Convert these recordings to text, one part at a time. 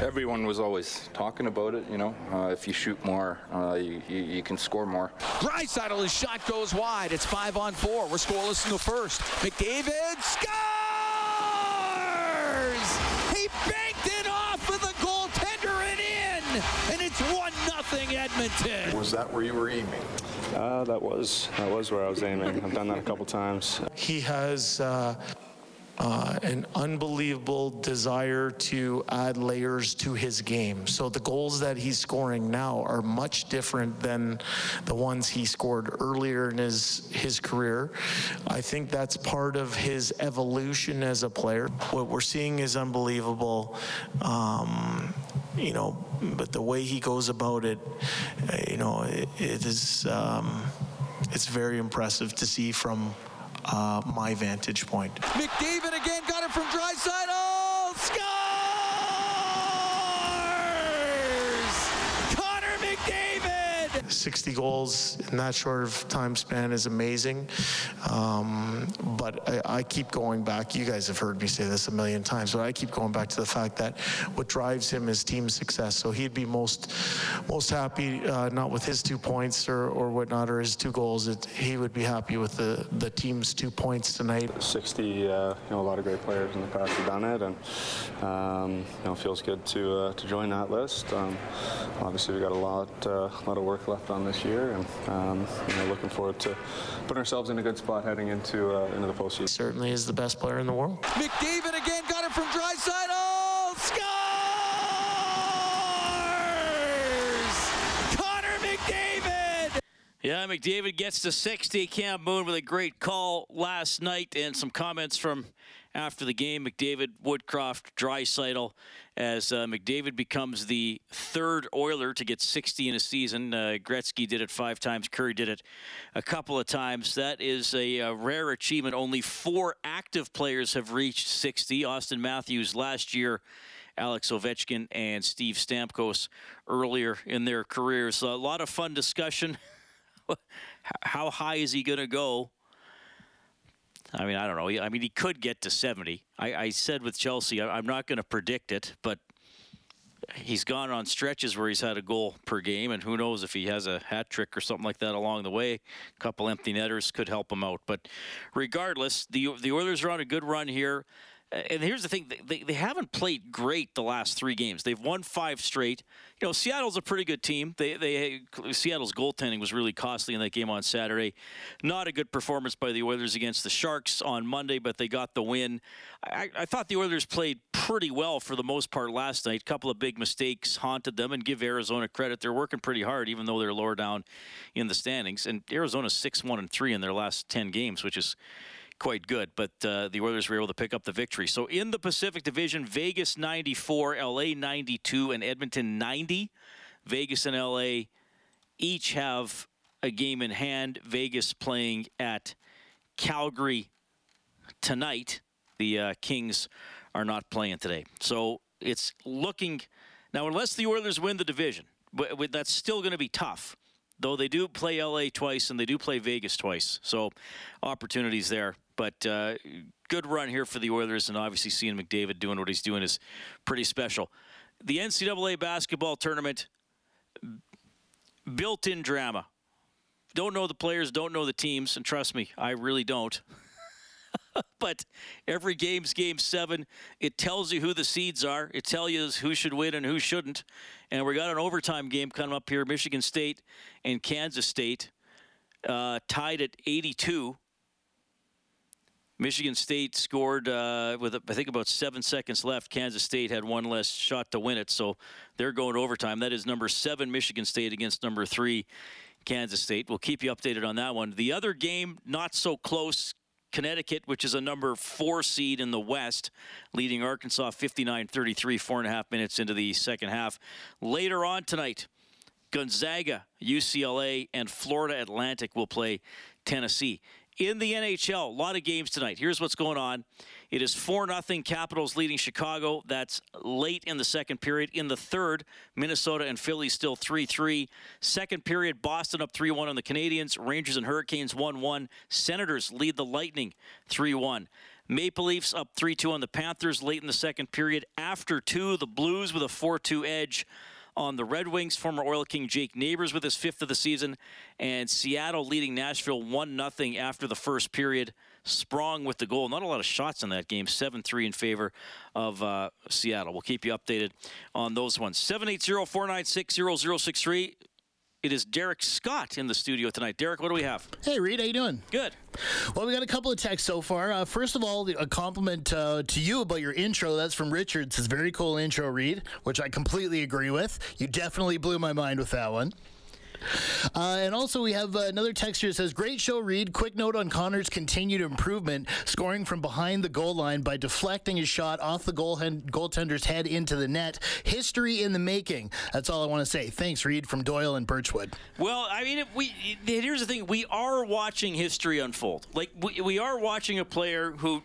Everyone was always talking about it, you know. Uh, if you shoot more, uh, you, you, you can score more. Draisaitl, his shot goes wide. It's five on four. We're scoreless in the first. McDavid scores! He banked it off of the goaltender and in, and it's one nothing Edmonton. Was that where you were aiming? Uh, that was that was where I was aiming. I've done that a couple times. He has uh, an unbelievable desire to add layers to his game. So the goals that he's scoring now are much different than the ones he scored earlier in his his career. I think that's part of his evolution as a player. What we're seeing is unbelievable. Um, you know, but the way he goes about it, uh, you know, it, it is um, it's very impressive to see from uh, my vantage point. McDavid again got it from Draisaitl. Scores! Connor McDavid. 60 goals in that short of time span is amazing. Um, but I, I keep going back. You guys have heard me say this a million times, but I keep going back to the fact that what drives him is team success. So he'd be most most happy uh, not with his two points or, or whatnot or his two goals. It, he would be happy with the, the team's two points tonight. 60, uh, you know, a lot of great players in the past have done it, and um, you know, feels good to uh, to join that list. Um, obviously, we got a lot uh, lot of work left on this year, and um, you know, looking forward to putting ourselves in a good spot heading into uh, into the postseason. Certainly is the best player in the world. McDavid again got it from Draisaitl. Scores! Connor McDavid. Yeah, McDavid gets to 60. Cam Moon with a great call last night and some comments from after the game. McDavid, Woodcroft, Draisaitl, as uh, McDavid becomes the third Oiler to get 60 in a season. Uh, Gretzky did it five times. Kurri did it a couple of times. That is a, a rare achievement. Only four active players have reached 60. Auston Matthews last year. Alex Ovechkin and Steve Stamkos earlier in their careers. So a lot of fun discussion. How high is he going to go? I mean, I don't know. I mean, he could get to 70. I, I said with Chelsea, I, I'm not going to predict it, but he's gone on stretches where he's had a goal per game, and who knows if he has a hat trick or something like that along the way. A couple empty netters could help him out. But regardless, the the Oilers are on a good run here. And here's the thing: they, they haven't played great the last three games. They've won five straight. You know, Seattle's a pretty good team. They they Seattle's goaltending was really costly in that game on Saturday. Not a good performance by the Oilers against the Sharks on Monday, but they got the win. I, I thought the Oilers played pretty well for the most part last night. A couple of big mistakes haunted them, and give Arizona credit. They're working pretty hard, even though they're lower down in the standings. And Arizona's six one and three in their last ten games, which is quite good, but uh, the Oilers were able to pick up the victory. So in the Pacific Division, Vegas 94, LA 92, and Edmonton 90. Vegas and LA each have a game in hand. Vegas playing at Calgary tonight. The uh, Kings are not playing today. So it's looking now, unless the Oilers win the division, that's still going to be tough. Though they do play LA twice and they do play Vegas twice. So opportunities there. But uh, good run here for the Oilers, and obviously seeing McDavid doing what he's doing is pretty special. The NCAA basketball tournament, built in drama. Don't know the players, don't know the teams, and trust me, I really don't. but every game's game seven. It tells you who the seeds are. It tells you who should win and who shouldn't. And we got an overtime game coming up here: Michigan State and Kansas State, uh, tied at 82. Michigan State scored uh, with I think about seven seconds left. Kansas State had one less shot to win it, so they're going overtime. That is number seven Michigan State against number three Kansas State. We'll keep you updated on that one. The other game, not so close. Connecticut, which is a number four seed in the West, leading Arkansas 59 33, four and a half minutes into the second half. Later on tonight, Gonzaga, UCLA, and Florida Atlantic will play Tennessee. In the NHL, a lot of games tonight. Here's what's going on. It is 4 0 Capitals leading Chicago. That's late in the second period. In the third, Minnesota and Philly still 3 3. Second period, Boston up 3 1 on the Canadiens. Rangers and Hurricanes 1 1. Senators lead the Lightning 3 1. Maple Leafs up 3 2 on the Panthers late in the second period. After two, the Blues with a 4 2 edge on the Red Wings. Former Oil King Jake Neighbors with his fifth of the season, and Seattle leading Nashville 1 0 after the first period. Sprong with the goal. Not a lot of shots in that game. 7 3 in favor of uh, Seattle. We'll keep you updated on those ones. 780 496 0063. It is Derek Scott in the studio tonight. Derek, what do we have? Hey, Reid, how you doing? Good. Well, we got a couple of texts so far. Uh, first of all, a compliment uh, to you about your intro. That's from Richard. It's a very cool intro, Reid, which I completely agree with. You definitely blew my mind with that one. Uh, and also, we have uh, another text here that says, Great show, Reid. Quick note on Connor's continued improvement, scoring from behind the goal line by deflecting his shot off the goal goaltender's head into the net. History in the making. That's all I want to say. Thanks, Reid, from Doyle and Birchwood. Well, I mean, we here's the thing. We are watching history unfold. Like, we, we are watching a player who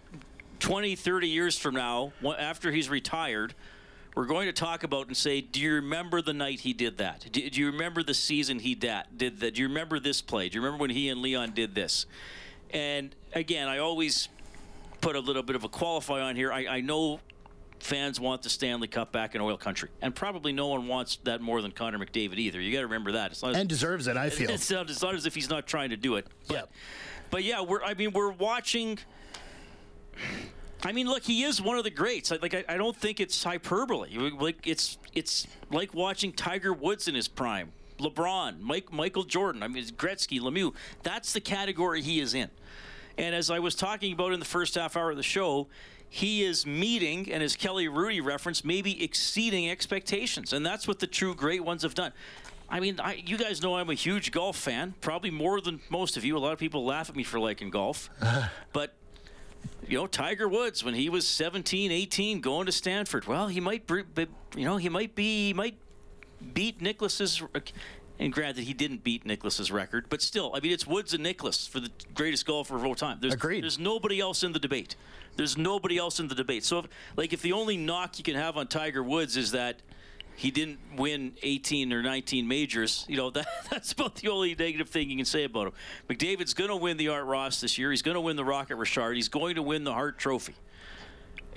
20, 30 years from now, after he's retired, we're going to talk about and say, do you remember the night he did that? Do, do you remember the season he dat, did that? Do you remember this play? Do you remember when he and Leon did this? And again, I always put a little bit of a qualify on here. I, I know fans want the Stanley Cup back in oil country, and probably no one wants that more than Connor McDavid either. You got to remember that. As, and deserves it. I feel it's not, it's not as if he's not trying to do it. But, yeah. But yeah, we're. I mean, we're watching I mean, look, he is one of the greats. Like, I, I don't think it's hyperbole. Like, it's it's like watching Tiger Woods in his prime, LeBron, Mike, Michael Jordan. I mean, Gretzky, Lemieux. That's the category he is in. And as I was talking about in the first half hour of the show, he is meeting, and as Kelly Rudy referenced, maybe exceeding expectations. And that's what the true great ones have done. I mean, I, you guys know I'm a huge golf fan, probably more than most of you. A lot of people laugh at me for liking golf. but you know, Tiger Woods when he was 17, 18, going to Stanford. Well, he might, you know, he might be, he might beat Nicklaus's. And granted, he didn't beat Nicklaus's record, but still, I mean, it's Woods and Nicklaus for the greatest golfer of all time. There's, Agreed. There's nobody else in the debate. There's nobody else in the debate. So, if, like, if the only knock you can have on Tiger Woods is that he didn't win 18 or 19 majors. You know, that, that's about the only negative thing you can say about him. McDavid's going to win the Art Ross this year. He's going to win the Rocket Richard. He's going to win the Hart Trophy.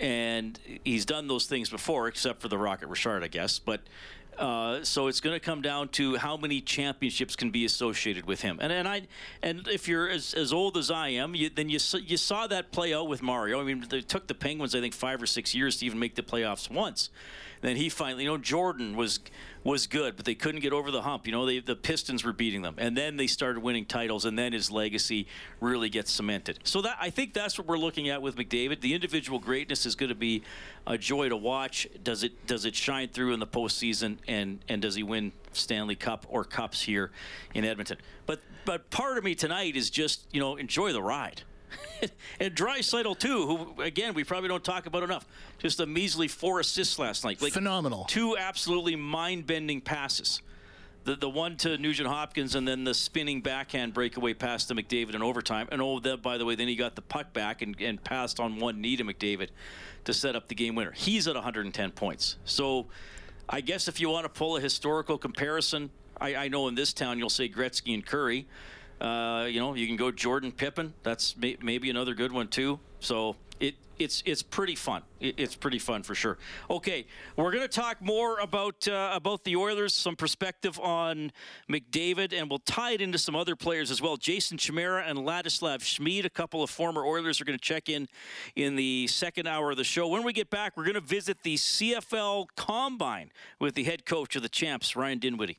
And he's done those things before, except for the Rocket Richard, I guess. But uh, so it's going to come down to how many championships can be associated with him. And and I and if you're as, as old as I am, you, then you you saw that play out with Mario. I mean, it took the Penguins I think five or six years to even make the playoffs once then he finally, you know, Jordan was was good, but they couldn't get over the hump. You know, they, the Pistons were beating them, and then they started winning titles, and then his legacy really gets cemented. So that I think that's what we're looking at with McDavid. The individual greatness is going to be a joy to watch. Does it does it shine through in the postseason, and and does he win Stanley Cup or cups here in Edmonton? But but part of me tonight is just you know enjoy the ride. and Draisaitl too, who again we probably don't talk about enough. Just a measly four assists last night. Like Phenomenal. Two absolutely mind-bending passes. The the one to Nugent Hopkins and then the spinning backhand breakaway pass to McDavid in overtime. And oh, that by the way, then he got the puck back and, and passed on one knee to McDavid to set up the game winner. He's at 110 points. So I guess if you want to pull a historical comparison, I, I know in this town you'll say Gretzky and Kurri. Uh, you know, you can go Jordan Pippen. That's may, maybe another good one too. So it it's it's pretty fun. It, it's pretty fun for sure. Okay, we're going to talk more about uh, about the Oilers, some perspective on McDavid, and we'll tie it into some other players as well. Jason Chimera and Ladislav Smid, a couple of former Oilers, are going to check in in the second hour of the show. When we get back, we're going to visit the CFL Combine with the head coach of the Champs, Ryan Dinwiddie.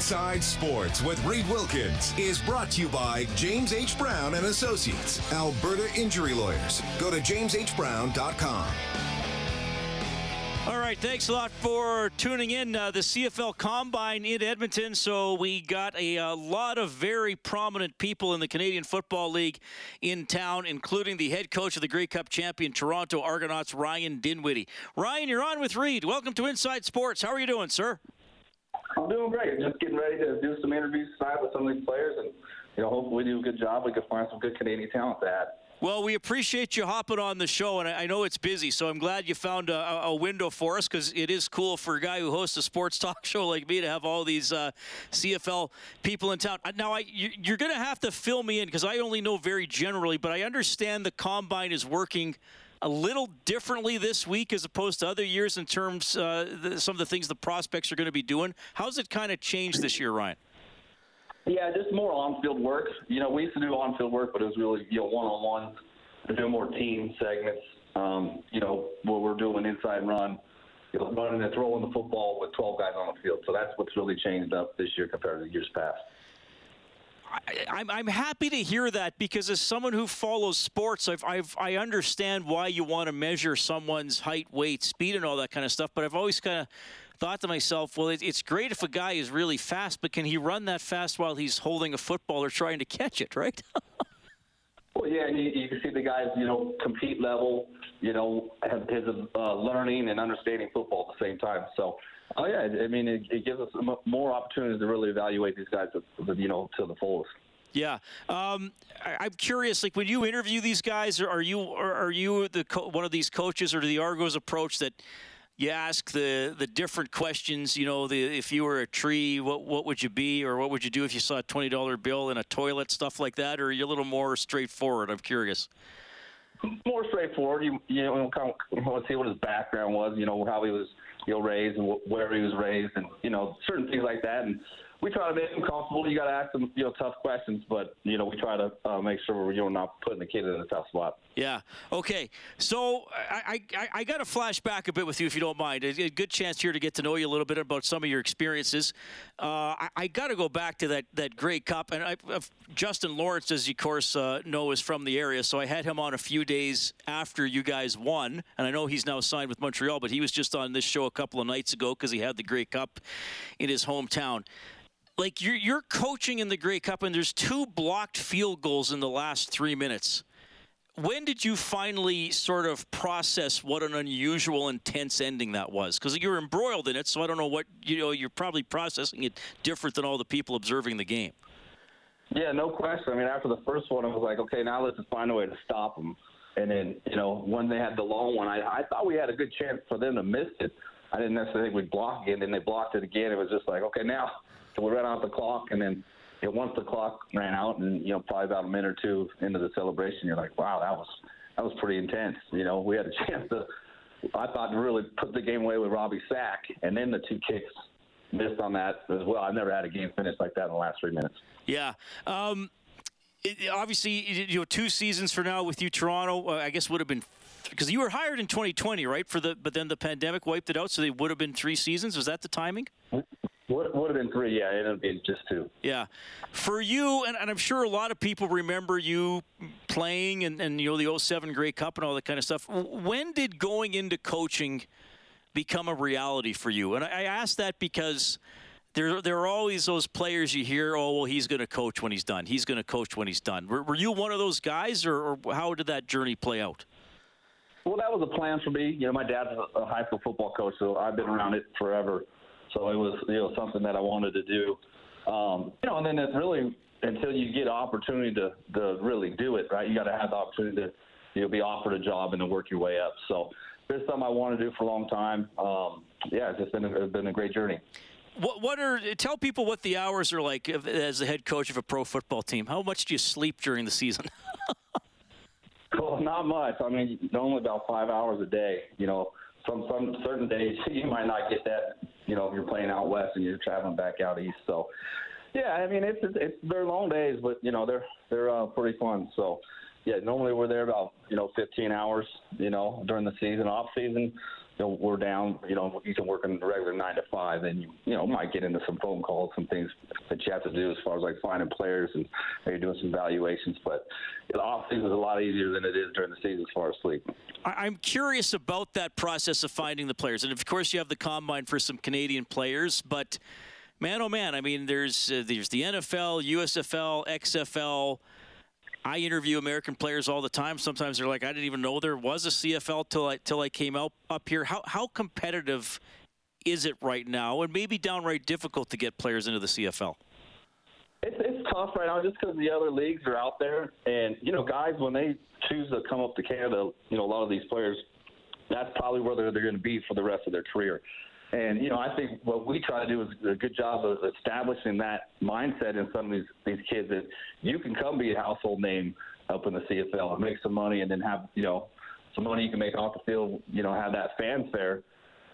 Inside Sports with Reid Wilkins is brought to you by James H. Brown and Associates, Alberta Injury Lawyers. Go to jameshbrown.com. All right, thanks a lot for tuning in. Uh, the CFL Combine in Edmonton. So we got a, a, lot of very prominent people in the Canadian Football League in town, including the head coach of the Grey Cup champion Toronto Argonauts, Ryan Dinwiddie. Ryan, you're on with Reid. Welcome to Inside Sports. How are you doing, sir? I'm doing great. Just getting ready to do some interviews tonight with some of these players, and you know, hopefully we do a good job. We can find some good Canadian talent to add. Well, we appreciate you hopping on the show, and I know it's busy, so I'm glad you found a, a window for us because it is cool for a guy who hosts a sports talk show like me to have all these uh, CFL people in town. Uh, now, I, you're going to have to fill me in because I only know very generally, but I understand the combine is working a little differently this week as opposed to other years in terms uh, the, some of the things the prospects are going to be doing. How's it kind of changed this year, Ryan? Yeah, just more on-field work. You know, we used to do on-field work, but it was really you know one-on-one. We're doing more team segments. Um, you know, what we're doing inside run, you know, running and throwing the football with 12 guys on the field. So that's what's really changed up this year compared to years past. I, am I'm happy to hear that because as someone who follows sports, I've, I've, I understand why you want to measure someone's height, weight, speed, and all that kind of stuff. But I've always kind of thought to myself, well, it, it's great if a guy is really fast, but can he run that fast while he's holding a football or trying to catch it, right? well, yeah, you, you, can see the guys, you know, compete level, you know, have his uh, learning and understanding football at the same time. So, oh yeah, I mean, it, it gives us more opportunities to really evaluate these guys, you know, to the fullest. Yeah, um, I, am curious. Like when you interview these guys, are you are, are you the co- one of these coaches, or the Argos approach that you ask the the different questions. You know, the if you were a tree, what what would you be, or what would you do if you saw a twenty dollar bill in a toilet, stuff like that, or are you a little more straightforward? I'm curious. More straightforward. You you know, kind of want to see what his background was. You know, how he was you know raised and wh- where he was raised, and you know certain things like that, and we try to make him comfortable. You got to ask him you know, tough questions, but you know, we try to uh, make sure we're you know not putting the kid in a tough spot. Yeah. Okay. So I I, I got to flash back a bit with you if you don't mind. A, good chance here to get to know you a little bit about some of your experiences. Uh, I, I got to go back to that that Grey Cup, and I, uh, Justin Lawrence, as you of course uh, know, is from the area, so I had him on a few days after you guys won, and I know he's now signed with Montreal, but he was just on this show a couple of nights ago because he had the Grey Cup in his hometown like you're you're coaching in the Grey Cup and there's two blocked field goals in the last three minutes. When did you finally sort of process what an unusual, intense ending that was? Because you're embroiled in it, so I don't know what you know. You're probably processing it different than all the people observing the game. Yeah, no question. I mean, after the first one, I was like, okay, now let's just find a way to stop them. And then, you know, when they had the long one, I, I thought we had a good chance for them to miss it. I didn't necessarily think we'd block it, and then they blocked it again. It was just like, okay, now so we ran out the clock, and then you know, once the clock ran out, and you know, probably about a minute or two into the celebration, you're like, wow, that was that was pretty intense. You know, we had a chance to, I thought, to really put the game away with Robbie Sack, and then the two kicks missed on that as well. I've never had a game finish like that in the last three minutes. Yeah. Um, it, obviously, you know, two seasons for now with you, Toronto. Uh, I guess would have been because you were hired in 2020, right? For the but then the pandemic wiped it out, so they would have been three seasons. Was that the timing? Would, would have been three, yeah. It ended up being just two. Yeah. For you, and, and I'm sure a lot of people remember you playing and, and, you know, the 07 Grey Cup and all that kind of stuff. When did going into coaching become a reality for you? And I, I ask that because there, there are always those players you hear, oh, well, he's going to coach when he's done. He's going to coach when he's done. Were, were you one of those guys, or, or how did that journey play out? Well, that was a plan for me. You know, my dad's a high school football coach, so I've been around it forever. So it was you know something that I wanted to do. Um, you know, and then it really until you get opportunity to to really do it, right? You got to have the opportunity to you know be offered a job and to work your way up. So this is something I want to do for a long time. Um, yeah, it's just been a, it's been a great journey. What, what are tell people what the hours are like as the head coach of a pro football team? How much do you sleep during the season? well, not much. I mean, normally about five hours a day. You know, some some certain days you might not get that. You know, if you're playing out west and you're traveling back out east. So, Yeah, I mean it's it's, they're long days, but you know they're they're uh, pretty fun. So yeah, normally we're there about you know 15 hours, you know, during the season. Off season, you know, we're down. You know, you can work in the regular nine to five, and you you know might get into some phone calls, some things that you have to do as far as like finding players and maybe doing some valuations. But the off season is a lot easier than it is during the season as far as sleep. I'm curious about that process of finding the players, and of course you have the combine for some Canadian players, but man, oh man, I mean, there's uh, there's the NFL, USFL, XFL. I interview American players all the time. Sometimes they're like, I didn't even know there was a CFL till I till I came out up here. How how competitive is it right now, and maybe downright difficult to get players into the CFL? It's it's tough right now just because the other leagues are out there, and you know, guys when they choose to come up to Canada, you know, a lot of these players, that's probably where they're, they're going to be for the rest of their career. And you know, I think what we try to do is a good job of establishing that mindset in some of these these kids that you can come be a household name up in the CFL and make some money, and then have you know some money you can make off the field. You know, have that fanfare.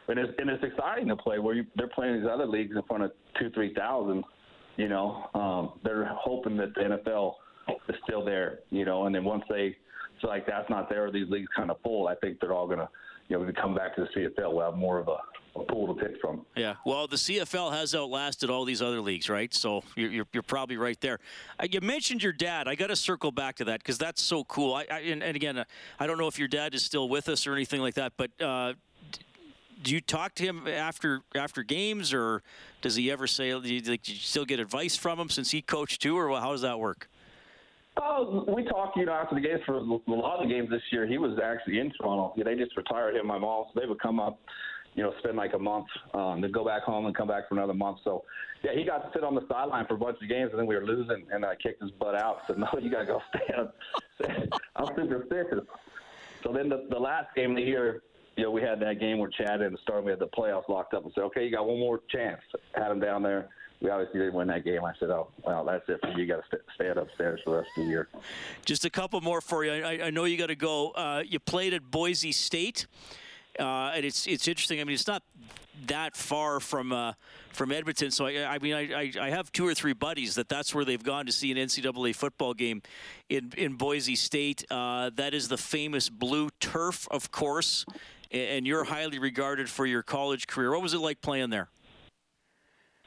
And it's, and it's exciting to play where you, they're playing these other leagues in front of two, three thousand. You know, um, they're hoping that the NFL is still there. You know, and then once they feel like that's not there, these leagues kind of full. I think they're all gonna, you know, we come back to the CFL, we'll have more of a a pool to pick from. Yeah, well, the CFL has outlasted all these other leagues, right? So you're, you're, you're probably right there. Uh, you mentioned your dad. I got to circle back to that because that's so cool. I, I and, and, again, uh, I don't know if your dad is still with us or anything like that, but uh, do you talk to him after after games, or does he ever say? Do you, like, do you still get advice from him since he coached too, or how does that work? Oh, we talked, you know, after the games for a lot of the games this year. He was actually in Toronto. They just retired him, my mom, so they would come up you know, spend like a month, um, then go back home and come back for another month. So, yeah, he got to sit on the sideline for a bunch of games, and then we were losing, and I kicked his butt out. Said, "No, you got to go stand." I'm superstitious. So then the, the last game of the year, you know, we had that game where Chad and the start we had the playoffs locked up, and said, "Okay, you got one more chance." Had him down there. We obviously didn't win that game. I said, "Oh, well, that's it for you. You got to st- stand upstairs for the rest of the year." Just a couple more for you. I, I know you got to go. Uh, you played at Boise State. Uh, and it's it's interesting. I mean, it's not that far from uh, from Edmonton. So I, I mean, I, I, have two or three buddies that that's where they've gone to see an NCAA football game in in Boise State. Uh, that is the famous blue turf, of course. And you're highly regarded for your college career. What was it like playing there?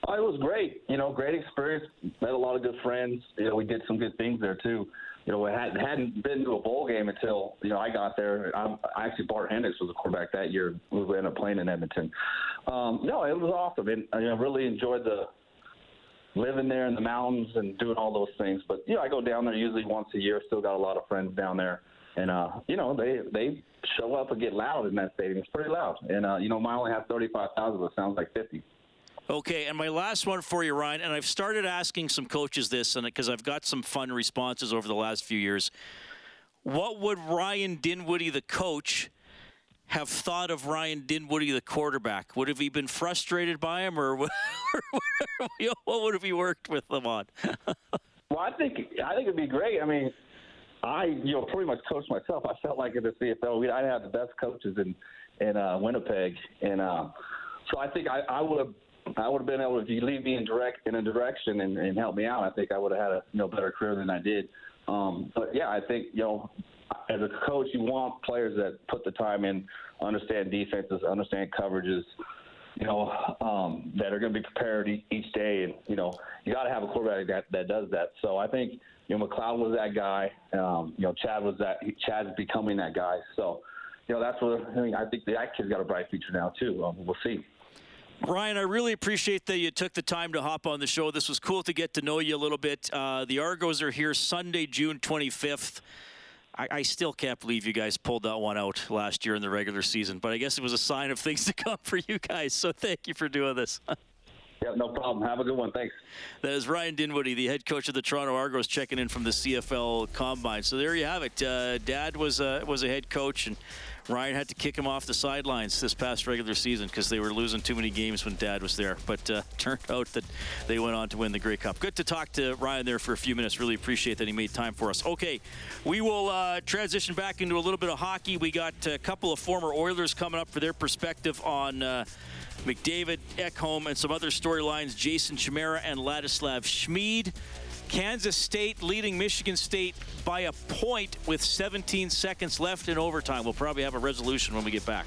Oh, it was great. You know, great experience. Met a lot of good friends. You know, we did some good things there too you know, I hadn't, hadn't been to a bowl game until, you know, I got there. I'm, actually, Bart Hendricks was the quarterback that year. We ended up playing in Edmonton. Um, no, it was awesome. And I really enjoyed the living there in the mountains and doing all those things. But, you know, I go down there usually once a year. Still got a lot of friends down there. And, uh, you know, they, they show up and get loud in that stadium. It's pretty loud. And, uh, you know, mine only has 35,000, but it sounds like 50. Okay, and my last one for you, Ryan, and I've started asking some coaches this, and because I've got some fun responses over the last few years. What would Ryan Dinwiddie, the coach, have thought of Ryan Dinwiddie, the quarterback? Would have he been frustrated by him, or what would have he worked with them on? well, I think I think it'd be great. I mean, I you know pretty much coached myself. I felt like in the CFL, we I had the best coaches in in uh, Winnipeg, and uh, so I think I, I would have I would have been able, if you lead me in direct in a direction and, and help me out, I think I would have had a you know better career than I did. Um, but yeah, I think you know, as a coach, you want players that put the time in, understand defenses, understand coverages, you know, um, that are going to be prepared each day, and you know, you got to have a quarterback that that does that. So I think you know, McLeod was that guy. Um, you know, Chad was that. Chad's becoming that guy. So. You know that's what I mean. I think that kid's got a bright future now too. Um, we'll see. Ryan, I really appreciate that you took the time to hop on the show. This was cool to get to know you a little bit. Uh, the Argos are here Sunday, June 25th. I, I, still can't believe you guys pulled that one out last year in the regular season, but I guess it was a sign of things to come for you guys. So thank you for doing this. Yeah, no problem. Have a good one. Thanks. That is Ryan Dinwiddie, the head coach of the Toronto Argos, checking in from the CFL Combine. So there you have it. Uh, Dad was a, was a head coach, and Ryan had to kick him off the sidelines this past regular season because they were losing too many games when Dad was there. But uh, turned out that they went on to win the Grey Cup. Good to talk to Ryan there for a few minutes. Really appreciate that he made time for us. Okay, we will uh, transition back into a little bit of hockey. We got a couple of former Oilers coming up for their perspective on. McDavid, Ekholm, and some other storylines. Jason Chimera and Ladislav Smid. Kansas State leading Michigan State by a point with 17 seconds left in overtime. We'll probably have a resolution when we get back.